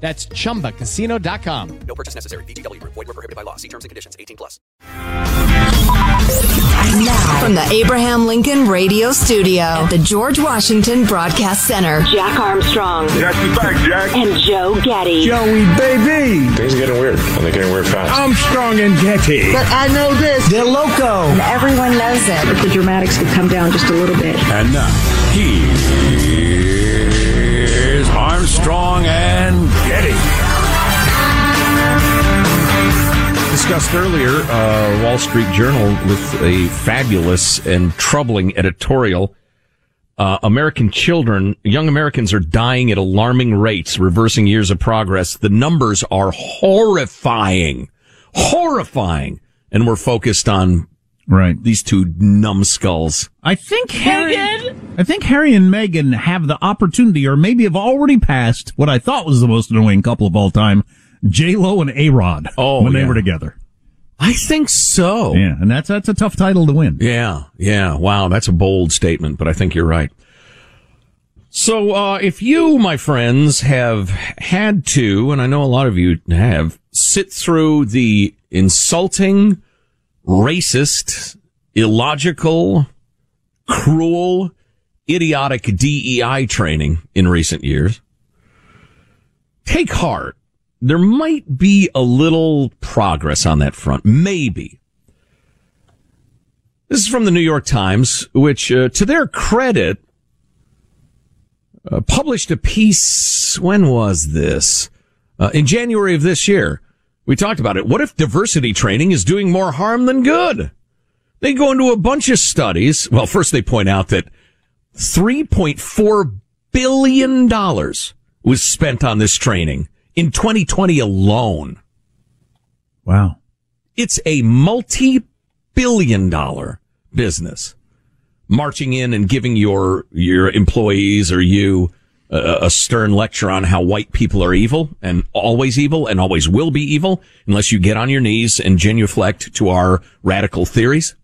That's chumbacasino.com. No purchase necessary. VGW Group. Void were prohibited by law. See terms and conditions. 18 plus. Now, from the Abraham Lincoln Radio Studio at the George Washington Broadcast Center, Jack Armstrong Jack, you back, Jack. and Joe Getty. Joey, baby. Things are getting weird, and they're getting weird fast. Armstrong and Getty. But I know this. They're loco. everyone knows it. If the dramatics could come down just a little bit. And now, he is Armstrong and Getty. discussed earlier, uh, Wall Street Journal with a fabulous and troubling editorial. Uh, American children, young Americans are dying at alarming rates, reversing years of progress. The numbers are horrifying, horrifying. And we're focused on Right. these two numbskulls. I think Harry, I think Harry and Meghan have the opportunity, or maybe have already passed what I thought was the most annoying couple of all time, J Lo and A Rod. Oh, when they were together. I think so. Yeah, and that's that's a tough title to win. Yeah, yeah. Wow, that's a bold statement, but I think you're right. So, uh, if you, my friends, have had to, and I know a lot of you have, sit through the insulting, racist, illogical, cruel, idiotic DEI training in recent years, take heart. There might be a little progress on that front. Maybe. This is from the New York Times, which, uh, to their credit, uh, published a piece. When was this? Uh, in January of this year. We talked about it. What if diversity training is doing more harm than good? They go into a bunch of studies. Well, first they point out that $3.4 billion was spent on this training in 2020 alone. Wow. It's a multi-billion dollar business marching in and giving your, your employees or you a, a stern lecture on how white people are evil and always evil and always will be evil unless you get on your knees and genuflect to our radical theories.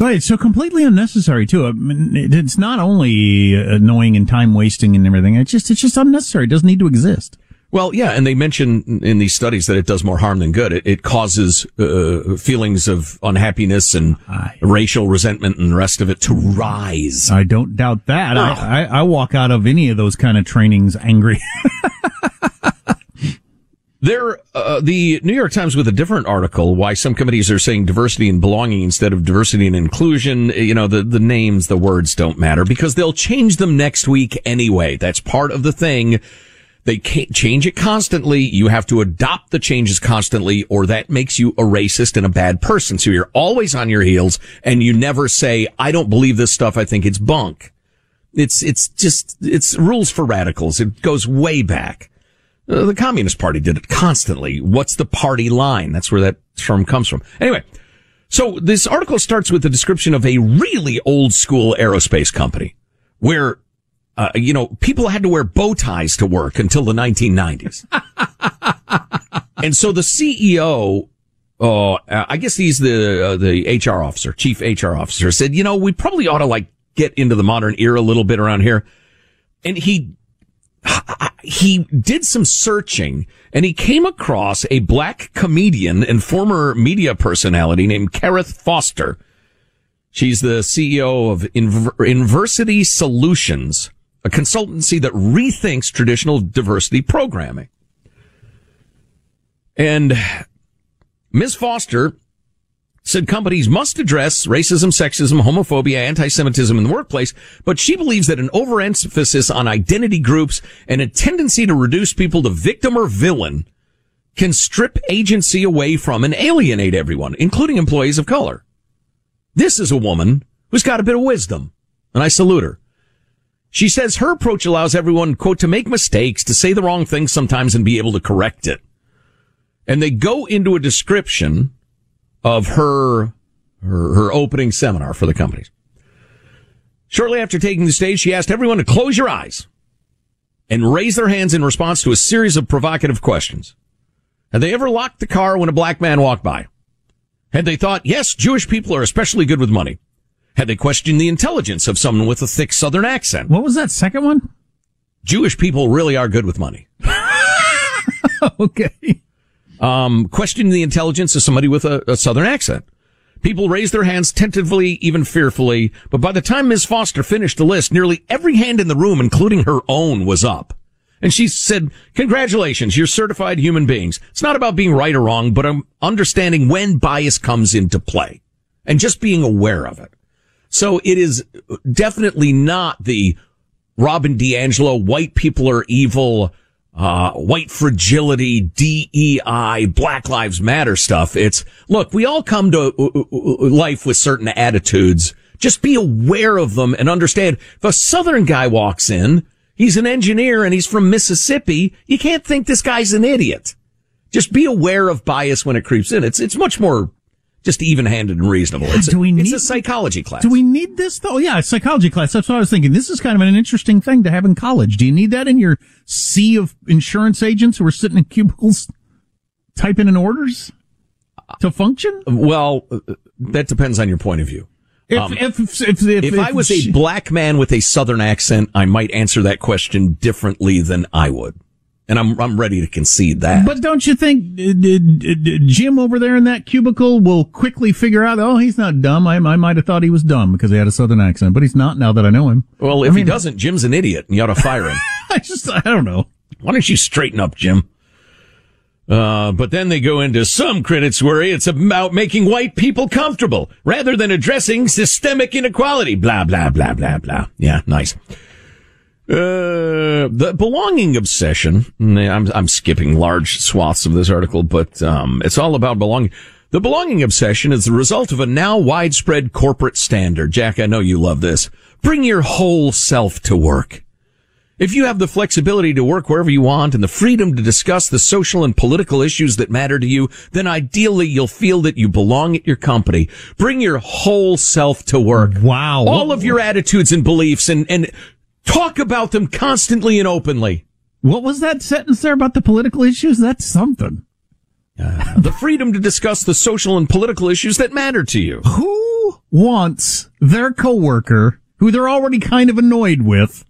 It's so completely unnecessary too. I mean, it's not only annoying and time wasting and everything. It's just it's just unnecessary. It doesn't need to exist. Well, yeah, and they mention in these studies that it does more harm than good. It, it causes uh, feelings of unhappiness and racial resentment and the rest of it to rise. I don't doubt that. Oh. I, I, I walk out of any of those kind of trainings angry. There, uh, the New York Times with a different article, why some committees are saying diversity and belonging instead of diversity and inclusion. You know, the, the names, the words don't matter because they'll change them next week anyway. That's part of the thing. They can't change it constantly. You have to adopt the changes constantly or that makes you a racist and a bad person. So you're always on your heels and you never say, I don't believe this stuff. I think it's bunk. It's, it's just, it's rules for radicals. It goes way back. Uh, the Communist Party did it constantly. What's the party line? That's where that term comes from. Anyway, so this article starts with a description of a really old school aerospace company where, uh, you know, people had to wear bow ties to work until the 1990s. and so the CEO oh, uh, I guess he's the uh, the HR officer, chief HR officer, said, you know, we probably ought to like get into the modern era a little bit around here. And he he did some searching and he came across a black comedian and former media personality named Karith Foster. She's the CEO of Inver- Inversity Solutions, a consultancy that rethinks traditional diversity programming. And Ms. Foster said companies must address racism, sexism, homophobia, anti-Semitism in the workplace, but she believes that an overemphasis on identity groups and a tendency to reduce people to victim or villain can strip agency away from and alienate everyone, including employees of color. This is a woman who's got a bit of wisdom, and I salute her. She says her approach allows everyone, quote, to make mistakes, to say the wrong thing sometimes and be able to correct it. And they go into a description of her, her, her opening seminar for the companies. Shortly after taking the stage, she asked everyone to close your eyes and raise their hands in response to a series of provocative questions. Had they ever locked the car when a black man walked by? Had they thought, yes, Jewish people are especially good with money? Had they questioned the intelligence of someone with a thick southern accent? What was that second one? Jewish people really are good with money. okay. Um, questioning the intelligence of somebody with a, a southern accent. People raised their hands tentatively, even fearfully, but by the time Ms. Foster finished the list, nearly every hand in the room, including her own, was up. And she said, congratulations, you're certified human beings. It's not about being right or wrong, but I'm understanding when bias comes into play and just being aware of it. So it is definitely not the Robin DiAngelo, white people are evil, uh, white fragility, DEI, Black Lives Matter stuff. It's, look, we all come to uh, uh, life with certain attitudes. Just be aware of them and understand if a Southern guy walks in, he's an engineer and he's from Mississippi, you can't think this guy's an idiot. Just be aware of bias when it creeps in. It's, it's much more just even-handed and reasonable. It's, Do we need, it's a psychology class. Do we need this though? Yeah, psychology class. That's what I was thinking. This is kind of an interesting thing to have in college. Do you need that in your sea of insurance agents who are sitting in cubicles typing in orders to function? Well, that depends on your point of view. If, Um, if, if, if, if, if I was a black man with a southern accent, I might answer that question differently than I would. And I'm, I'm ready to concede that. But don't you think uh, uh, uh, Jim over there in that cubicle will quickly figure out, oh, he's not dumb. I, I might have thought he was dumb because he had a southern accent, but he's not now that I know him. well, if I mean- he doesn't, Jim's an idiot and you ought to fire him. I just, I don't know. Why don't you straighten up, Jim? Uh, but then they go into some critics worry it's about making white people comfortable rather than addressing systemic inequality. Blah, blah, blah, blah, blah. Yeah, nice. Uh, the belonging obsession. I'm, I'm skipping large swaths of this article, but, um, it's all about belonging. The belonging obsession is the result of a now widespread corporate standard. Jack, I know you love this. Bring your whole self to work. If you have the flexibility to work wherever you want and the freedom to discuss the social and political issues that matter to you, then ideally you'll feel that you belong at your company. Bring your whole self to work. Wow. All of your attitudes and beliefs and, and talk about them constantly and openly. What was that sentence there about the political issues? That's something. The freedom to discuss the social and political issues that matter to you. Who wants their coworker, who they're already kind of annoyed with,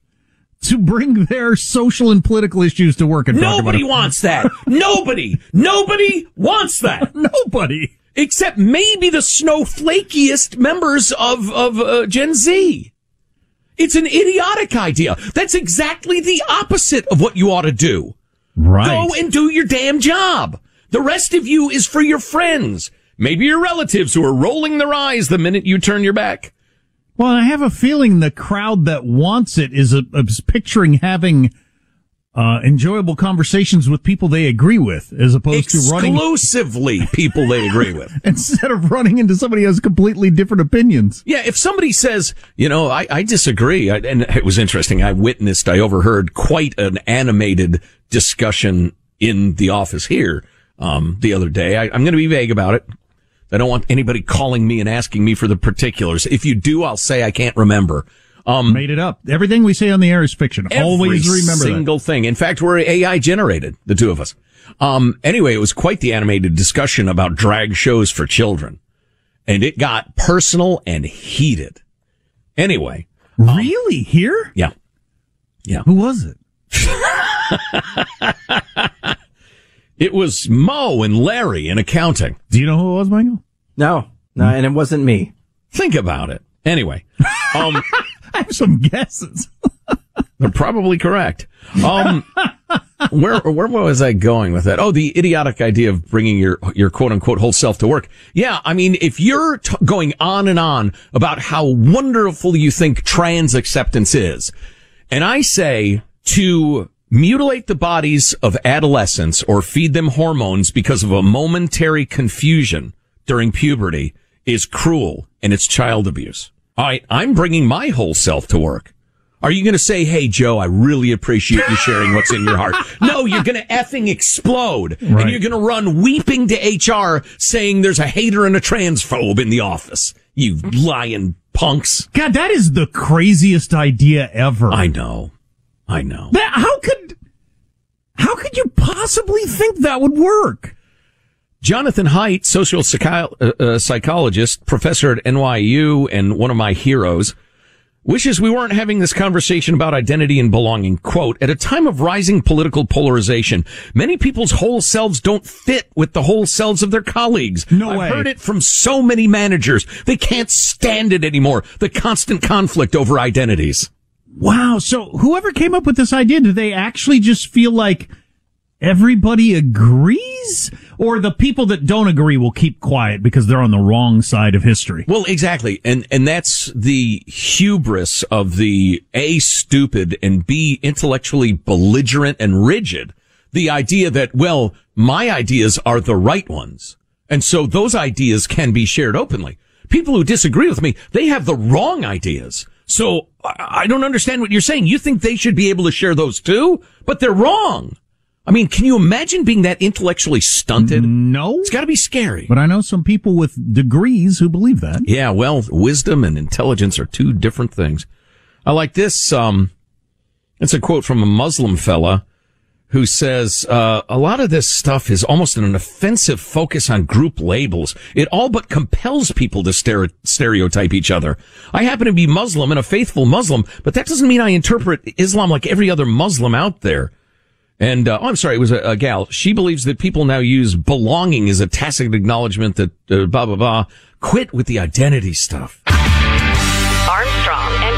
to bring their social and political issues to work and talk Nobody wants that. Nobody. Nobody wants that. Nobody. Except maybe the snowflakiest members of, of uh, Gen Z. It's an idiotic idea. That's exactly the opposite of what you ought to do. Right. Go and do your damn job. The rest of you is for your friends. Maybe your relatives who are rolling their eyes the minute you turn your back. Well, I have a feeling the crowd that wants it is, uh is picturing having uh, enjoyable conversations with people they agree with, as opposed to running Exclusively people they agree with. instead of running into somebody who has completely different opinions. Yeah, if somebody says, you know, I, I disagree, I, and it was interesting. I witnessed, I overheard quite an animated discussion in the office here um, the other day. I, I'm going to be vague about it. I don't want anybody calling me and asking me for the particulars. If you do, I'll say I can't remember. Um, Made it up. Everything we say on the air is fiction. Always remember that. single thing. In fact, we're AI generated, the two of us. Um, anyway, it was quite the animated discussion about drag shows for children. And it got personal and heated. Anyway. Really? Here? Yeah. Yeah. Who was it? It was Mo and Larry in accounting. Do you know who it was, Michael? No, no, and it wasn't me. Think about it. Anyway. Um, Have some guesses. They're probably correct. Um, where where was I going with that? Oh, the idiotic idea of bringing your your quote unquote whole self to work. Yeah, I mean, if you're t- going on and on about how wonderful you think trans acceptance is, and I say to mutilate the bodies of adolescents or feed them hormones because of a momentary confusion during puberty is cruel and it's child abuse. All right, I'm bringing my whole self to work. Are you going to say, "Hey Joe, I really appreciate you sharing what's in your heart"? No, you're going to effing explode, Right. and you're going to run weeping to HR saying there's a hater and a transphobe in the office. You lying punks! God, that is the craziest idea ever. I know, I know. That, how could, how could you possibly think that would work? Jonathan Haidt, social psychi- uh, uh, psychologist, professor at NYU, and one of my heroes, wishes we weren't having this conversation about identity and belonging. Quote, at a time of rising political polarization, many people's whole selves don't fit with the whole selves of their colleagues. No I've way. heard it from so many managers. They can't stand it anymore. The constant conflict over identities. Wow. So whoever came up with this idea, do they actually just feel like everybody agrees? Or the people that don't agree will keep quiet because they're on the wrong side of history? Well, exactly. And, and that's the hubris of the A, stupid and B, intellectually belligerent and rigid. The idea that, well, my ideas are the right ones. And so those ideas can be shared openly. People who disagree with me, they have the wrong ideas. So I don't understand what you're saying. You think they should be able to share those too, but they're wrong. I mean, can you imagine being that intellectually stunted? No. It's got to be scary. But I know some people with degrees who believe that. Yeah, well, wisdom and intelligence are two different things. I like this. Um, it's a quote from a Muslim fella who says, uh, a lot of this stuff is almost an offensive focus on group labels. It all but compels people to stere- stereotype each other. I happen to be Muslim and a faithful Muslim, but that doesn't mean I interpret Islam like every other Muslim out there. And uh, oh, I'm sorry, it was a, a gal. She believes that people now use belonging as a tacit acknowledgement that uh, blah blah blah. Quit with the identity stuff. Armstrong and.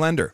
Lender.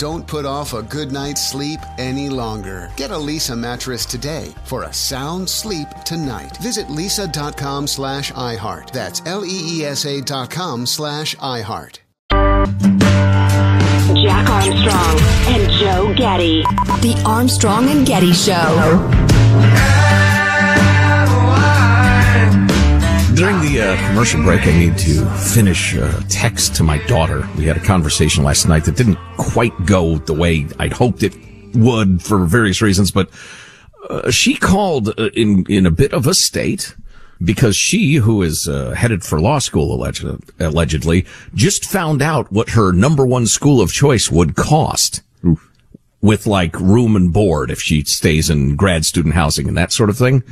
Don't put off a good night's sleep any longer. Get a Leesa mattress today for a sound sleep tonight. Visit leesa.com slash iHeart. That's L-E-E-S-A dot com slash iHeart. Jack Armstrong and Joe Getty. The Armstrong and Getty Show. During the uh, commercial break, I need to finish a text to my daughter. We had a conversation last night that didn't quite go the way I'd hoped it would for various reasons, but uh, she called uh, in in a bit of a state because she, who is uh, headed for law school alleged, allegedly, just found out what her number one school of choice would cost. With like room and board if she stays in grad student housing and that sort of thing.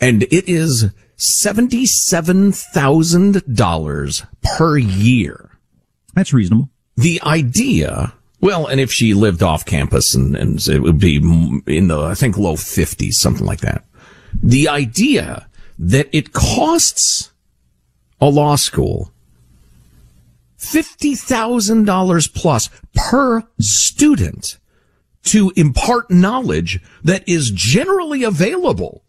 And it is $77,000 per year. That's reasonable. The idea, well, and if she lived off campus and, and it would be in the, I think low fifties, something like that. The idea that it costs a law school $50,000 plus per student to impart knowledge that is generally available.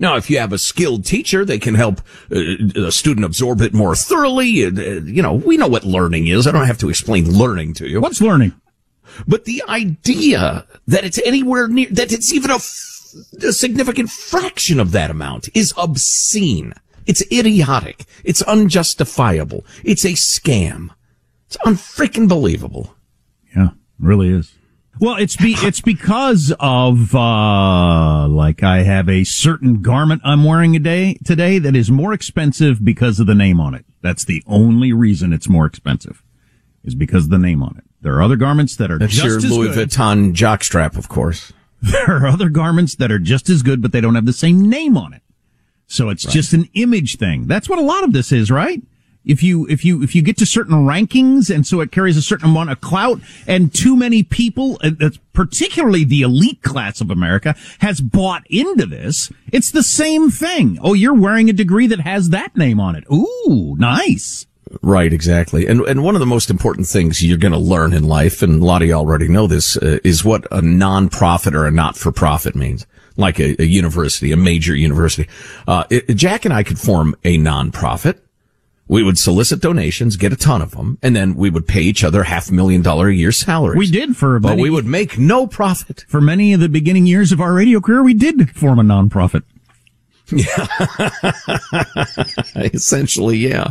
Now, if you have a skilled teacher, they can help uh, a student absorb it more thoroughly. Uh, you know, we know what learning is. I don't have to explain learning to you. What's learning? But the idea that it's anywhere near, that it's even a, f- a significant fraction of that amount is obscene. It's idiotic. It's unjustifiable. It's a scam. It's unfreaking believable. Yeah, really is. Well, it's be it's because of uh like I have a certain garment I'm wearing a day today that is more expensive because of the name on it. That's the only reason it's more expensive. Is because of the name on it. There are other garments that are That's just your as Louis good. Vuitton jockstrap, of course. There are other garments that are just as good, but they don't have the same name on it. So it's just an image thing. That's what a lot of this is, right? If you, if you, if you get to certain rankings and so it carries a certain amount of clout and too many people, uh, particularly the elite class of America has bought into this, it's the same thing. Oh, you're wearing a degree that has that name on it. Ooh, nice. Right, exactly. And and one of the most important things you're going to learn in life, and a lot of you already know this, uh, is what a non-profit or a not-for-profit means. Like a, a university, a major university. Uh, it, Jack and I could form a non-profit. We would solicit donations, get a ton of them, and then we would pay each other half a million dollar a year salaries. We did for but many- we would make no profit. For many of the beginning years of our radio career, we did form a nonprofit. Yeah, essentially, yeah.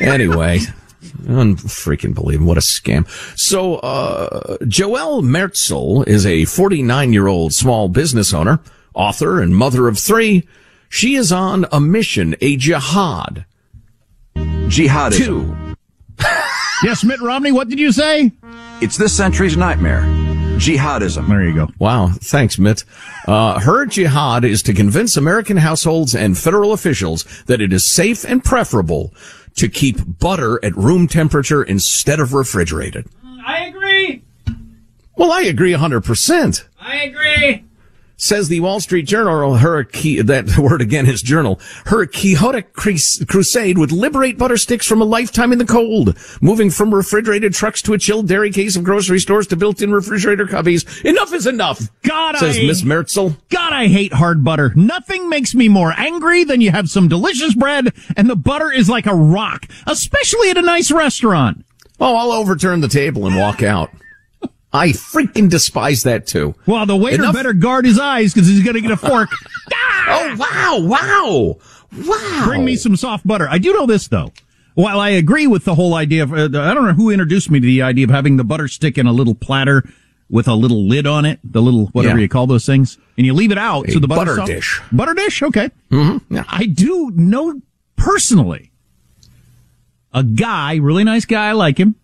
Anyway, unfreaking believable. What a scam. So, uh, Joelle Mertzel is a 49 year old small business owner, author, and mother of three. She is on a mission, a jihad. Jihadism. Two. Yes, Mitt Romney, what did you say? It's this century's nightmare. Jihadism. There you go. Wow. Thanks, Mitt. Uh, her jihad is to convince American households and federal officials that it is safe and preferable to keep butter at room temperature instead of refrigerated. I agree. Well, I agree 100%. I agree. Says the Wall Street Journal, her key, that word again is journal. Her quixotic crusade would liberate butter sticks from a lifetime in the cold, moving from refrigerated trucks to a chilled dairy case of grocery stores to built-in refrigerator cubbies. Enough is enough. God, says Miss Mertzel. God, I hate hard butter. Nothing makes me more angry than you have some delicious bread and the butter is like a rock, especially at a nice restaurant. Oh, I'll overturn the table and walk out. I freaking despise that too. Well, the waiter Enough- better guard his eyes because he's going to get a fork. Oh, wow, wow, wow. Bring me some soft butter. I do know this though. While I agree with the whole idea of, uh, I don't know who introduced me to the idea of having the butter stick in a little platter with a little lid on it, the little whatever Yeah. you call those things, and you leave it out A so the butter soft. dish. Butter dish, okay. Mm-hmm. Yeah. I do know personally a guy, really nice guy, I like him,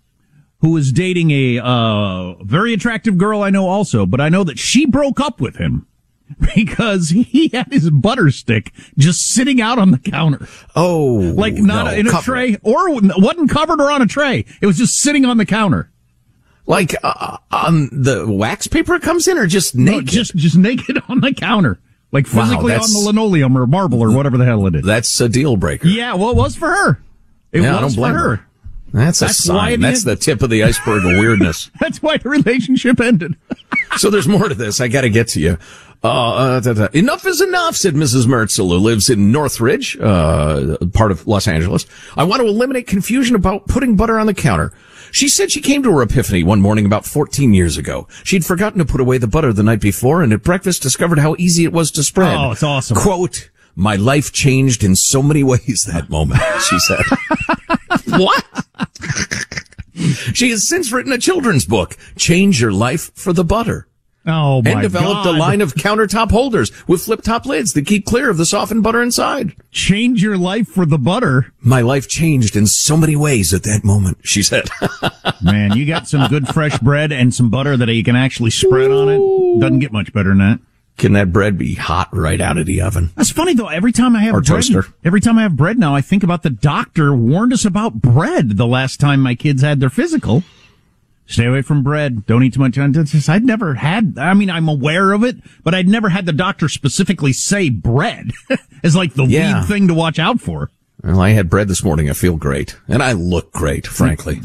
who was dating a uh, very attractive girl I know also, but I know that she broke up with him because he had his butter stick just sitting out on the counter. Oh, Like not no, in a tray or wasn't covered or on a tray. It was just sitting on the counter. Like uh, on the wax paper it comes in, or just No, naked? just just naked on the counter. Like Wow, physically on the linoleum or marble or whatever the hell it is. That's a deal breaker. Yeah, well, it was for her. It Yeah, I was don't blame for her. her. That's a That's why sign. That's the tip of the iceberg of weirdness. That's why the relationship ended. so there's more to this. I got to get to you. Uh, uh, da, da. enough is enough, said Mrs. Mertzel, who lives in Northridge, uh, part of Los Angeles. I want to eliminate confusion about putting butter on the counter. She said she came to her epiphany one morning about 14 years ago. She'd forgotten to put away the butter the night before and at breakfast discovered how easy it was to spread. Oh, it's awesome. Quote, my life changed in so many ways that moment, she said. what? She has since written a children's book, Change Your Life for the Butter. Oh, my and developed God. a line of countertop holders with flip top lids that keep clear of the softened butter inside. Change your life for the butter. My life changed in so many ways at that moment, she said. Man, you got some good fresh bread and some butter that you can actually spread on it. Doesn't get much better than that. Can that bread be hot right out of the oven? That's funny though. Every time I have Or bread, toaster. every time I have bread now, I think about the doctor warned us about bread the last time my kids had their physical. Stay away from bread. Don't eat too much. Just- I'd never had. I mean, I'm aware of it, but I'd never had the doctor specifically say bread as like the Yeah. lead thing to watch out for. Well, I had bread this morning. I feel great. And I look great, frankly.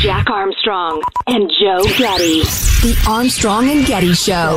Jack Armstrong and Joe Getty. The Armstrong and Getty Show.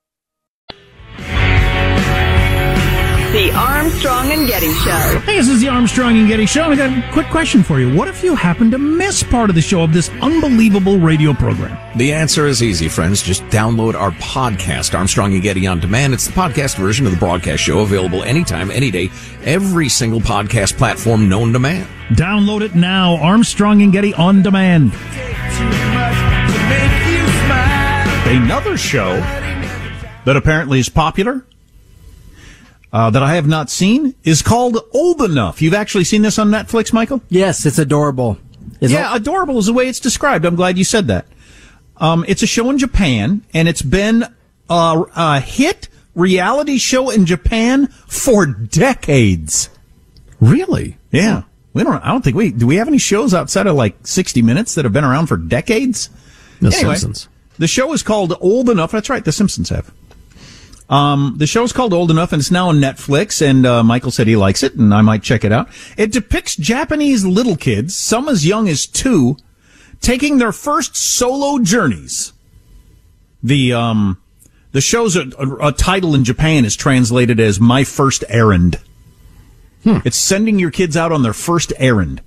The Armstrong and Getty Show. Hey, this is the Armstrong and Getty Show. I got a quick question for you. What if you happen to miss part of the show of this unbelievable radio program? The answer is easy, friends. Just download our podcast, Armstrong and Getty on Demand. It's the podcast version of the broadcast show, available anytime, any day, every single podcast platform known to man. Download it now. Armstrong and Getty on demand. Another show that apparently is popular uh, that I have not seen is called Old Enough. You've actually seen this on Netflix, Michael? Yes, it's adorable. Is yeah, adorable is the way it's described. I'm glad you said that. Um, it's a show in Japan, and it's been a, a hit reality show in Japan for decades. Really? Yeah. We don't. I don't think we do. We have any shows outside of like 60 Minutes that have been around for decades? The Anyway, Simpsons. The show is called Old Enough. That's right. The Simpsons have. Um, the show's called Old Enough and it's now on Netflix and, uh, Michael said he likes it and I might check it out. It depicts Japanese little kids, some as young as two, taking their first solo journeys. The, um, the show's a, a, a title in Japan is translated as My First Errand. It's sending your kids out on their first errand.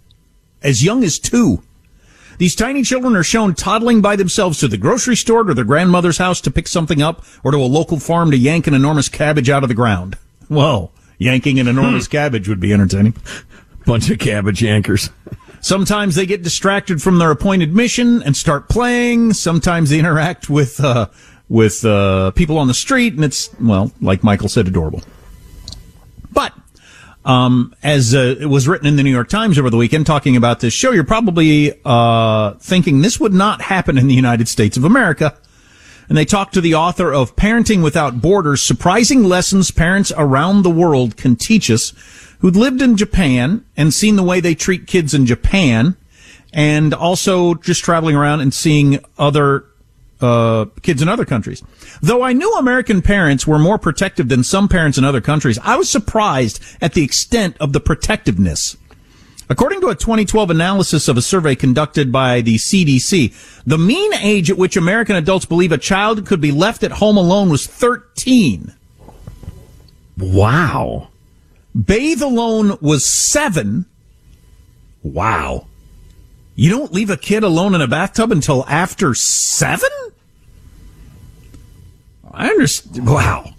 As young as two. These tiny children are shown toddling by themselves to the grocery store to their grandmother's house to pick something up or to a local farm to yank an enormous cabbage out of the ground. Whoa. Yanking an enormous cabbage would be entertaining. Bunch of cabbage yankers. Sometimes they get distracted from their appointed mission and start playing. Sometimes they interact with, uh, with, uh, people on the street and it's, well, like Michael said, adorable. But, um, as uh, it was written in the New York Times over the weekend talking about this show, you're probably uh, thinking this would not happen in the United States of America. And they talked to the author of Parenting Without Borders, surprising lessons parents around the world can teach us, who'd lived in Japan and seen the way they treat kids in Japan, and also just traveling around and seeing other uh, kids in other countries. Though I knew American parents were more protective than some parents in other countries, I was surprised at the extent of the protectiveness. According to a 2012 analysis of a survey conducted by the CDC, the mean age at which American adults believe a child could be left at home alone was 13. Wow. Bathe alone was seven. Wow. You don't leave a kid alone in a bathtub until after seven? I understand. Wow.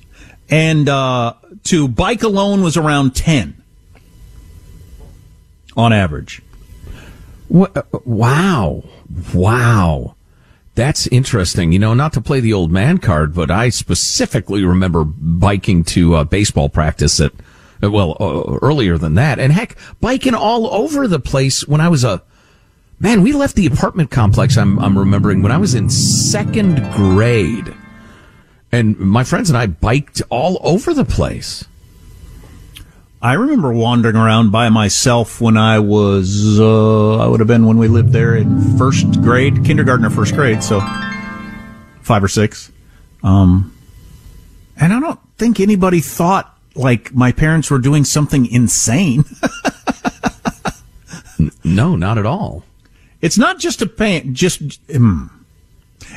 And, uh, to bike alone was around 10 on average. Wow. Wow. That's interesting. You know, not to play the old man card, but I specifically remember biking to uh, baseball practice at, uh, well, uh, earlier than that. And heck, biking all over the place when I was a, man, we left the apartment complex, I'm, I'm remembering, when I was in second grade. And my friends and I biked all over the place. I remember wandering around by myself when I was, uh, I would have been when we lived there in first grade, kindergarten or first grade, so five or six. Um, and I don't think anybody thought like my parents were doing something insane. no, not at all. It's not just a pan, just, mm,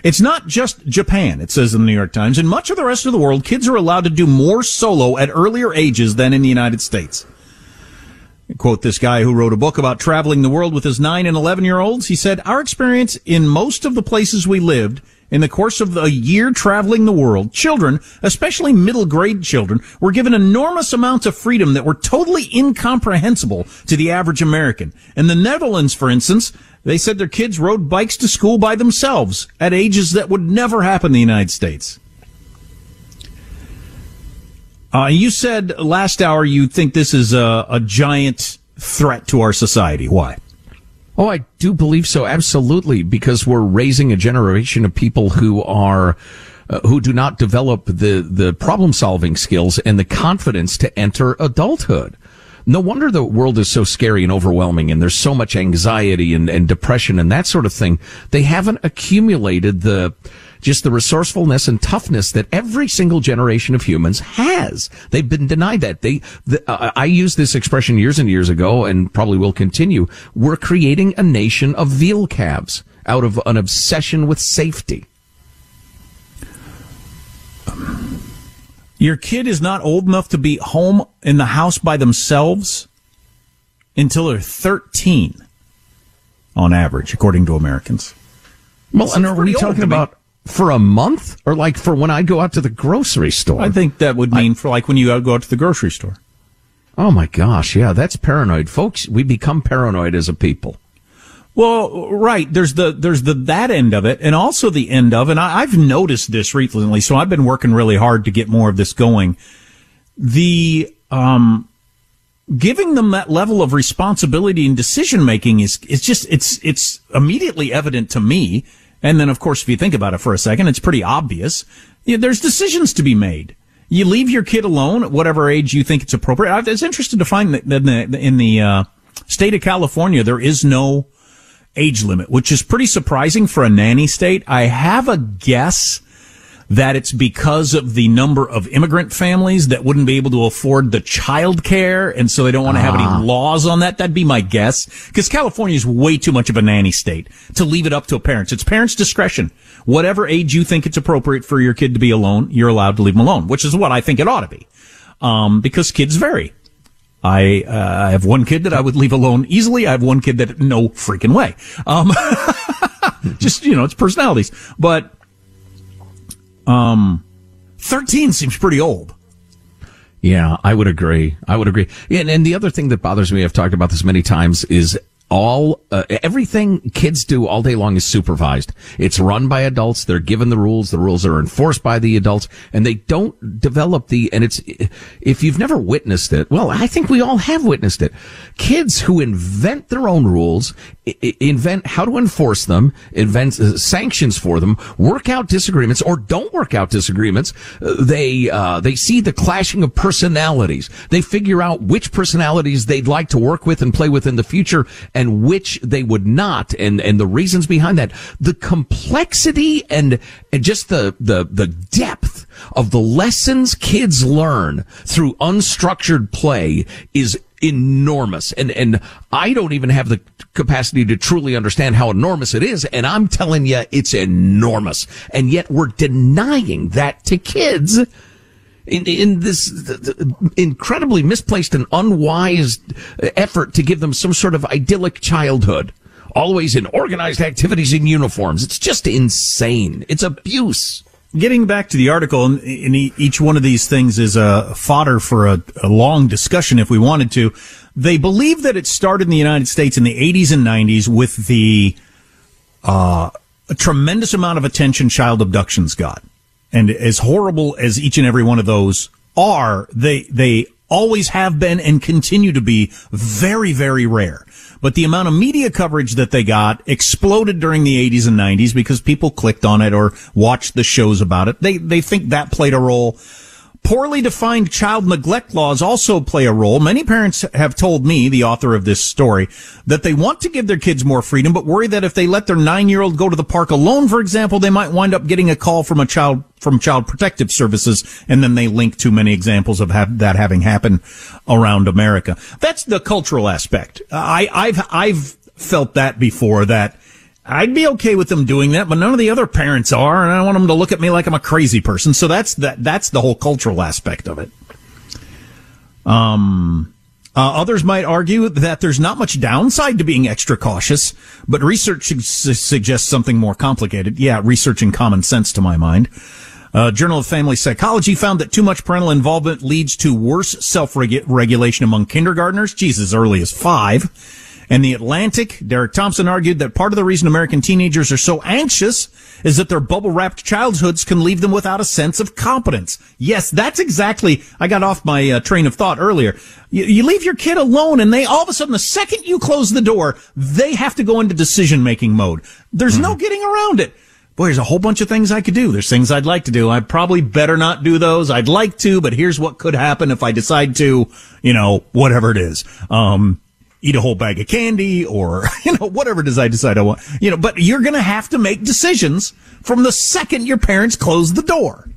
it's not just Japan, it says in the New York Times. In much of the rest of the world, kids are allowed to do more solo at earlier ages than in the United States. Quote this guy who wrote a book about traveling the world with his 9 and 11 year olds. He said, Our experience in most of the places we lived in the course of a year traveling the world, children, especially middle grade children, were given enormous amounts of freedom that were totally incomprehensible to the average American. In the Netherlands, for instance, they said their kids rode bikes to school by themselves at ages that would never happen in the United States. Uh, you said last hour you think this is a, a giant threat to our society. Why? Oh, I do believe so. Absolutely. Because we're raising a generation of people who are, uh, who do not develop the, the problem solving skills and the confidence to enter adulthood. No wonder the world is so scary and overwhelming and there's so much anxiety and, and depression and that sort of thing. They haven't accumulated the, just the resourcefulness and toughness that every single generation of humans has. They've been denied that. They, the, uh, I used this expression years and years ago and probably will continue. We're creating a nation of veal calves out of an obsession with safety. Your kid is not old enough to be home in the house by themselves until they're 13 on average, according to Americans. Well, and are we talking about for a month or like for when I go out to the grocery store? I think that would mean I, for like when you go out to the grocery store. Oh my gosh. Yeah, that's paranoid. Folks, we become paranoid as a people. Well, right. There's the, there's the, that end of it and also the end of, and I, I've noticed this recently. So I've been working really hard to get more of this going. The, um, giving them that level of responsibility and decision making is, it's just, it's, it's immediately evident to me. And then, of course, if you think about it for a second, it's pretty obvious. Yeah, there's decisions to be made. You leave your kid alone at whatever age you think it's appropriate. I was interested to find that in the, in the uh, state of California, there is no age limit, which is pretty surprising for a nanny state. I have a guess that it's because of the number of immigrant families that wouldn't be able to afford the child care, and so they don't want to have Ah. any laws on that. That'd be my guess. Because California is way too much of a nanny state to leave it up to parents. It's parents' discretion. Whatever age you think it's appropriate for your kid to be alone, you're allowed to leave them alone, which is what I think it ought to be. Um, because kids vary. I, uh, I have one kid that I would leave alone easily. I have one kid that no freaking way. Um, just, you know, it's personalities. But, um, 13 seems pretty old. Yeah, I would agree. I would agree. And, and the other thing that bothers me, I've talked about this many times, is all uh, everything kids do all day long is supervised. It's run by adults. They're given the rules. The rules are enforced by the adults, and they don't develop the. And it's if you've never witnessed it, well, I think we all have witnessed it. Kids who invent their own rules, i- invent how to enforce them, invent uh, sanctions for them, work out disagreements or don't work out disagreements. Uh, They uh, they see the clashing of personalities. They figure out which personalities they'd like to work with and play with in the future, and which they would not, and and the reasons behind that. The complexity and and just the the the depth of the lessons kids learn through unstructured play is enormous and and I don't even have the capacity to truly understand how enormous it is and I'm telling you it's enormous and yet we're denying that to kids in, in this th- th- incredibly misplaced and unwise effort to give them some sort of idyllic childhood always in organized activities in uniforms it's just insane it's abuse Getting back to the article, and, each one of these things is a fodder for a, a long discussion if we wanted to. They believe that it started in the United States in the 80s and 90s with the uh, a tremendous amount of attention child abductions got. And as horrible as each and every one of those are, they they always have been and continue to be very, very rare. But the amount of media coverage that they got exploded during the 80s and 90s because people clicked on it or watched the shows about it. They, they think that played a role. Poorly defined child neglect laws also play a role. Many parents have told me, the author of this story, that they want to give their kids more freedom, but worry that if they let their nine year old go to the park alone, for example, they might wind up getting a call from a child, from child protective services, and then they link too many examples of have, that having happened around America. That's the cultural aspect. I, I've, I've felt that before that I'd be okay with them doing that, but none of the other parents are, and I don't want them to look at me like I'm a crazy person. So that's that. That's the whole cultural aspect of it. Um, uh, others might argue that there's not much downside to being extra cautious, but research su- suggests something more complicated. Yeah, research and common sense to my mind. Uh, Journal of Family Psychology found that too much parental involvement leads to worse self-regulation among kindergartners, Jesus, early as five. And the Atlantic, Derek Thompson argued that part of the reason American teenagers are so anxious is that their bubble wrapped childhoods can leave them without a sense of competence. Yes, that's exactly, I got off my uh, train of thought earlier. You, you leave your kid alone and they, all of a sudden, the second you close the door, they have to go into decision making mode. There's no getting around it. Boy, there's a whole bunch of things I could do. There's things I'd like to do. I probably better not do those. I'd like to, but here's what could happen if I decide to, you know, whatever it is. Um, eat a whole bag of candy or, you know, whatever it is I decide I want, you know, but you're going to have to make decisions from the second your parents close the door.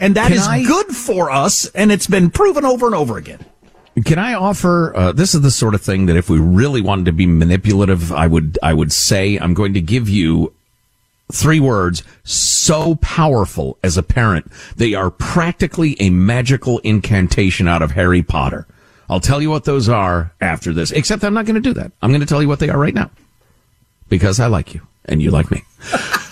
And that Can is I- good for us. And it's been proven over and over again. Can I offer? Uh, this is the sort of thing that if we really wanted to be manipulative, I would I would say I'm going to give you three words so powerful as a parent they are practically a magical incantation out of Harry Potter. I'll tell you what those are after this. Except I'm not going to do that. I'm going to tell you what they are right now because I like you and you like me.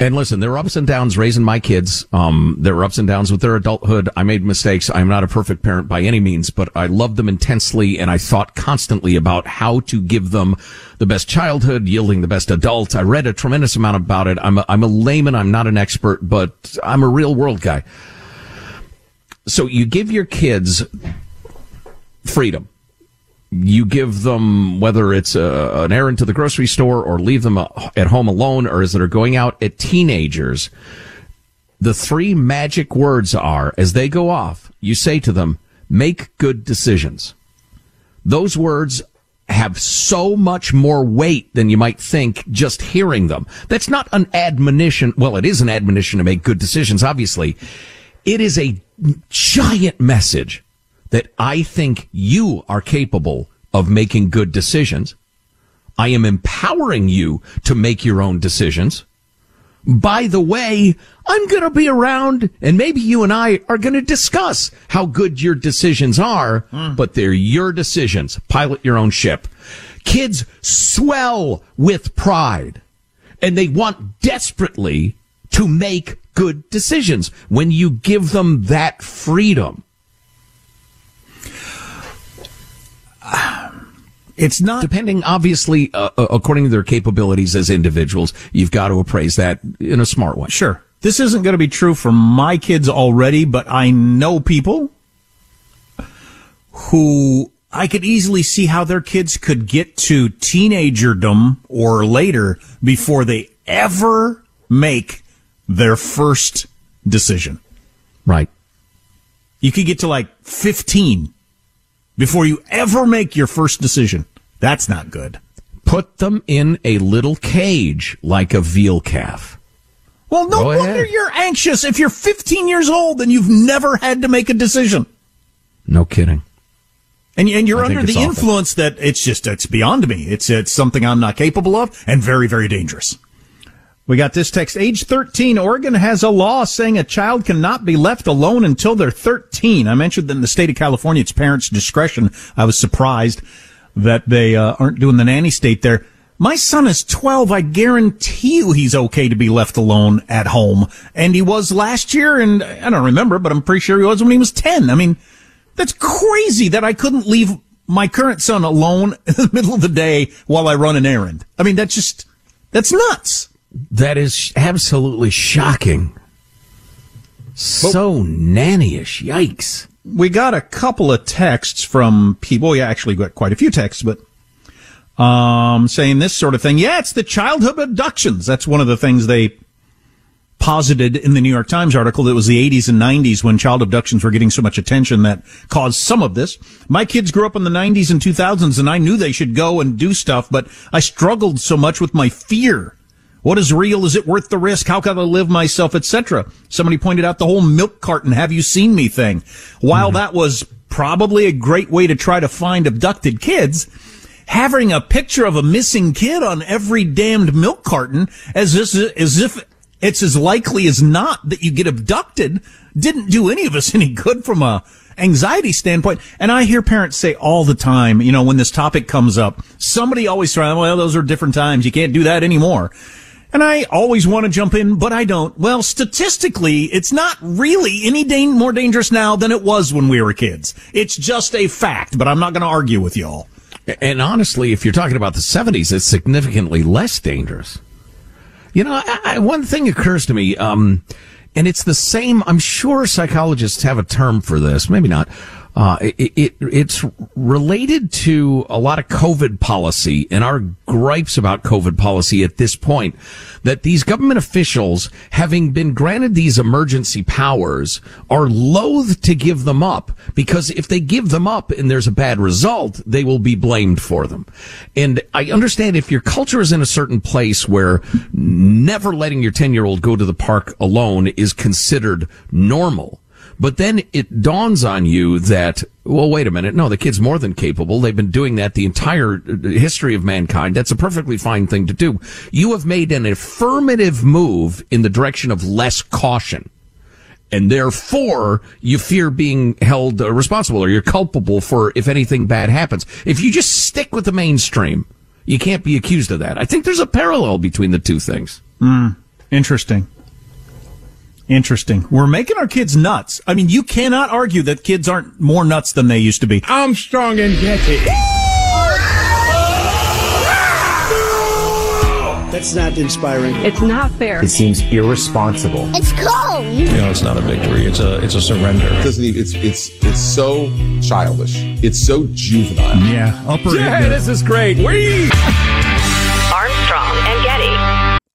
And listen, there were ups and downs raising my kids. Um, there were ups and downs with their adulthood. I made mistakes. I'm not a perfect parent by any means, but I loved them intensely and I thought constantly about how to give them the best childhood, yielding the best adult. I read a tremendous amount about it. I'm a, I'm a layman. I'm not an expert, but I'm a real world guy. So you give your kids freedom you give them whether it's a, an errand to the grocery store or leave them at home alone or as they're going out at teenagers the three magic words are as they go off you say to them make good decisions those words have so much more weight than you might think just hearing them. That's not an admonition. Well, it is an admonition to make good decisions, obviously. It is a giant message that I think you are capable of making good decisions. I am empowering you to make your own decisions. By the way, I'm going to be around and maybe you and I are going to discuss how good your decisions are, hmm. but they're your decisions. Pilot your own ship. Kids swell with pride and they want desperately to make good decisions when you give them that freedom. It's not depending, obviously, uh, uh, according to their capabilities as individuals. You've got to appraise that in a smart way. Sure. This isn't going to be true for my kids already, but I know people who I could easily see how their kids could get to teenagerdom or later before they ever make their first decision. Right. You could get to like 15 before you ever make your first decision. That's not good. Put them in a little cage like a veal calf. Well, no Go wonder ahead. you're anxious if you're 15 years old and you've never had to make a decision. No kidding. And, and you're I under the awful. influence that it's just, it's beyond me. It's, it's something I'm not capable of and very, very dangerous. We got this text. Age 13, Oregon has a law saying a child cannot be left alone until they're 13. I mentioned that in the state of California, it's parents' discretion. I was surprised that they uh, aren't doing the nanny state there. My son is 12. I guarantee you he's okay to be left alone at home. And he was last year, and I don't remember, but I'm pretty sure he was when he was 10. I mean, that's crazy that I couldn't leave my current son alone in the middle of the day while I run an errand. I mean, that's just, that's nuts. That is absolutely shocking. So nannyish. Yikes. We got a couple of texts from people. Yeah, actually got quite a few texts, but um, saying this sort of thing. Yeah, it's the childhood abductions. That's one of the things they posited in the New York Times article that was the 80s and 90s when child abductions were getting so much attention that caused some of this. My kids grew up in the 90s and 2000s and I knew they should go and do stuff, but I struggled so much with my fear. What is real? Is it worth the risk? How can I live myself, etc.? Somebody pointed out the whole milk carton, have you seen me thing. While hmm. that was probably a great way to try to find abducted kids, having a picture of a missing kid on every damned milk carton as this, as if it's as likely as not that you get abducted didn't do any of us any good from a anxiety standpoint. And I hear parents say all the time, you know, when this topic comes up, somebody always tries, well, those are different times. You can't do that anymore. And I always want to jump in, but I don't. Well, statistically, it's not really any dan- more dangerous now than it was when we were kids. It's just a fact, but I'm not going to argue with y'all. And honestly, if you're talking about the 70s, it's significantly less dangerous. You know, I, I, one thing occurs to me, um, and it's the same. I'm sure psychologists have a term for this. Maybe not. Uh, it, it, it's related to a lot of COVID policy and our gripes about COVID policy at this point that these government officials, having been granted these emergency powers, are loath to give them up because if they give them up and there's a bad result, they will be blamed for them. And I understand if your culture is in a certain place where never letting your 10 year old go to the park alone is considered normal. But then it dawns on you that, well, wait a minute. No, the kid's more than capable. They've been doing that the entire uh, history of mankind. That's a perfectly fine thing to do. You have made an affirmative move in the direction of less caution. And therefore, you fear being held uh, responsible or you're culpable for if anything bad happens. If you just stick with the mainstream, you can't be accused of that. I think there's a parallel between the two things. Hmm. Interesting. Interesting. We're making our kids nuts. I mean, you cannot argue that kids aren't more nuts than they used to be. Armstrong and Getty. That's not inspiring. It's not fair. It seems irresponsible. It's cold. You know, it's not a victory. It's a it's a surrender. It doesn't even, it's it's it's so childish. It's so juvenile. Yeah, upper. Yeah, this is great. We Armstrong and Getty.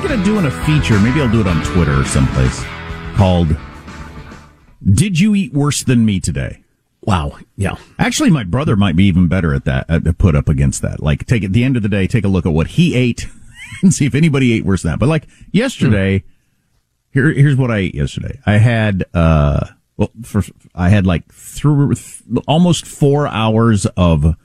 Thinking of doing a feature. Maybe I'll do it on Twitter or someplace called "Did you eat worse than me today?" Wow. Yeah. Actually, my brother might be even better at that. At, put up against that. Like, take at the end of the day, take a look at what he ate and see if anybody ate worse than that. But like yesterday, here here's what I ate yesterday. I had uh well, for I had like through almost four hours of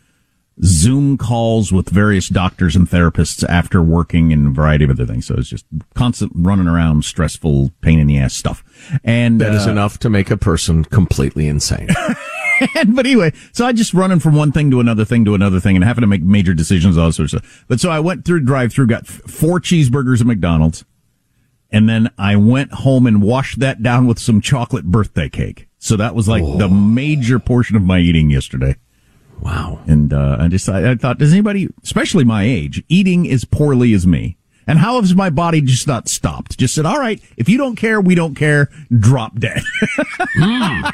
Zoom calls with various doctors and therapists after working and a variety of other things. So it's just constant running around, stressful, pain in the ass stuff. And That is uh, enough to make a person completely insane. and, but anyway, so I just running from one thing to another thing to another thing and having to make major decisions, all sorts of stuff. But so I went through drive through, got f- four cheeseburgers at McDonald's, and then I went home and washed that down with some chocolate birthday cake. So that was like the major portion of my eating yesterday. Wow. And uh, I just I, thought, does anybody, especially my age, eating as poorly as me? And how has my body just not stopped? Just said, all right, if you don't care, we don't care, drop dead.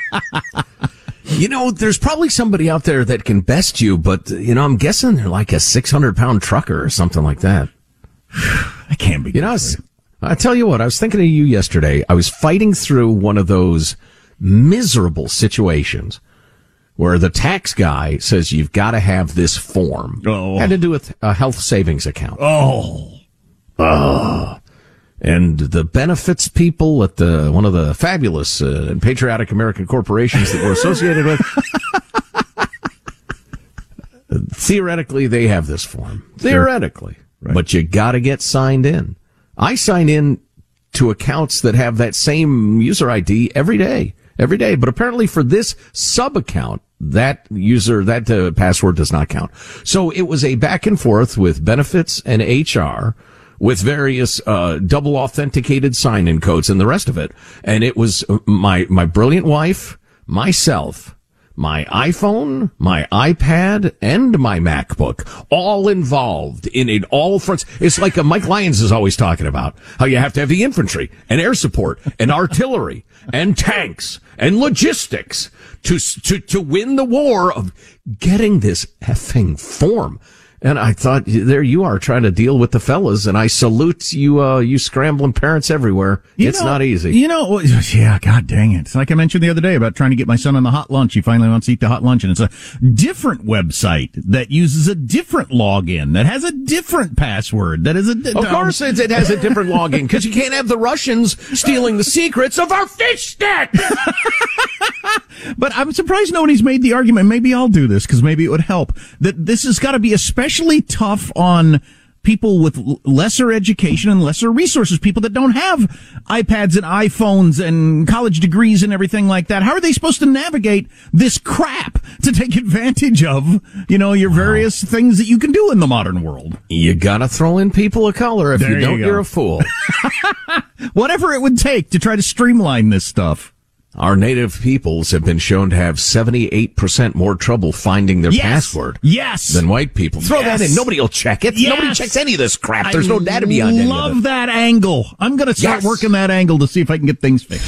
You know, there's probably somebody out there that can best you, but you know, I'm guessing they're like a 600 pound trucker or something like that. I can't be. You know, I, was, I tell you what, I was thinking of you yesterday. I was fighting through one of those miserable situations where the tax guy says you've got to have this form. Oh. Had to do with a health savings account. Oh. Ugh. And the benefits people at the one of the fabulous uh, and patriotic American corporations that we're associated with, theoretically, they have this form. Theoretically, but you got to get signed in. I sign in to accounts that have that same user ID every day, every day. But apparently, for this sub account, that user that uh, password does not count. So it was a back and forth with benefits and HR with various uh, double authenticated sign in codes and the rest of it. And it was my my brilliant wife, myself, my iPhone, my iPad, and my MacBook, all involved in it, all fronts. It's like a Mike Lyons is always talking about how you have to have the infantry and air support and artillery and tanks and logistics to, to, to win the war of getting this effing form. And I thought, there you are trying to deal with the fellas, and I salute you, uh, you scrambling parents everywhere. You it's know- not easy. You know, yeah, god dang it. It's like I mentioned the other day about trying to get my son on the hot lunch. He finally wants to eat the hot lunch and it's a different website that uses a different login that has a different password that is a, Of course, it, it has a different login because you can't have the Russians stealing the secrets of our fish stick. But I'm surprised nobody's made the argument. Maybe I'll do this because maybe it would help. That this has got to be especially tough on people with lesser education and lesser resources, people that don't have iPads and iPhones and college degrees and everything like that. How are they supposed to navigate this crap to take advantage of, you know, your various things that you can do in the modern world? You gotta throw in people of color. If There you you don't, go. you're a fool. Whatever it would take to try to streamline this stuff. Our native peoples have been shown to have 78% more trouble finding their Yes. password Yes. than white people. Throw that in. Nobody will check it. Nobody checks any of this crap. There's I no data beyond any of love that angle. I'm going to start Yes. working that angle to see if I can get things fixed.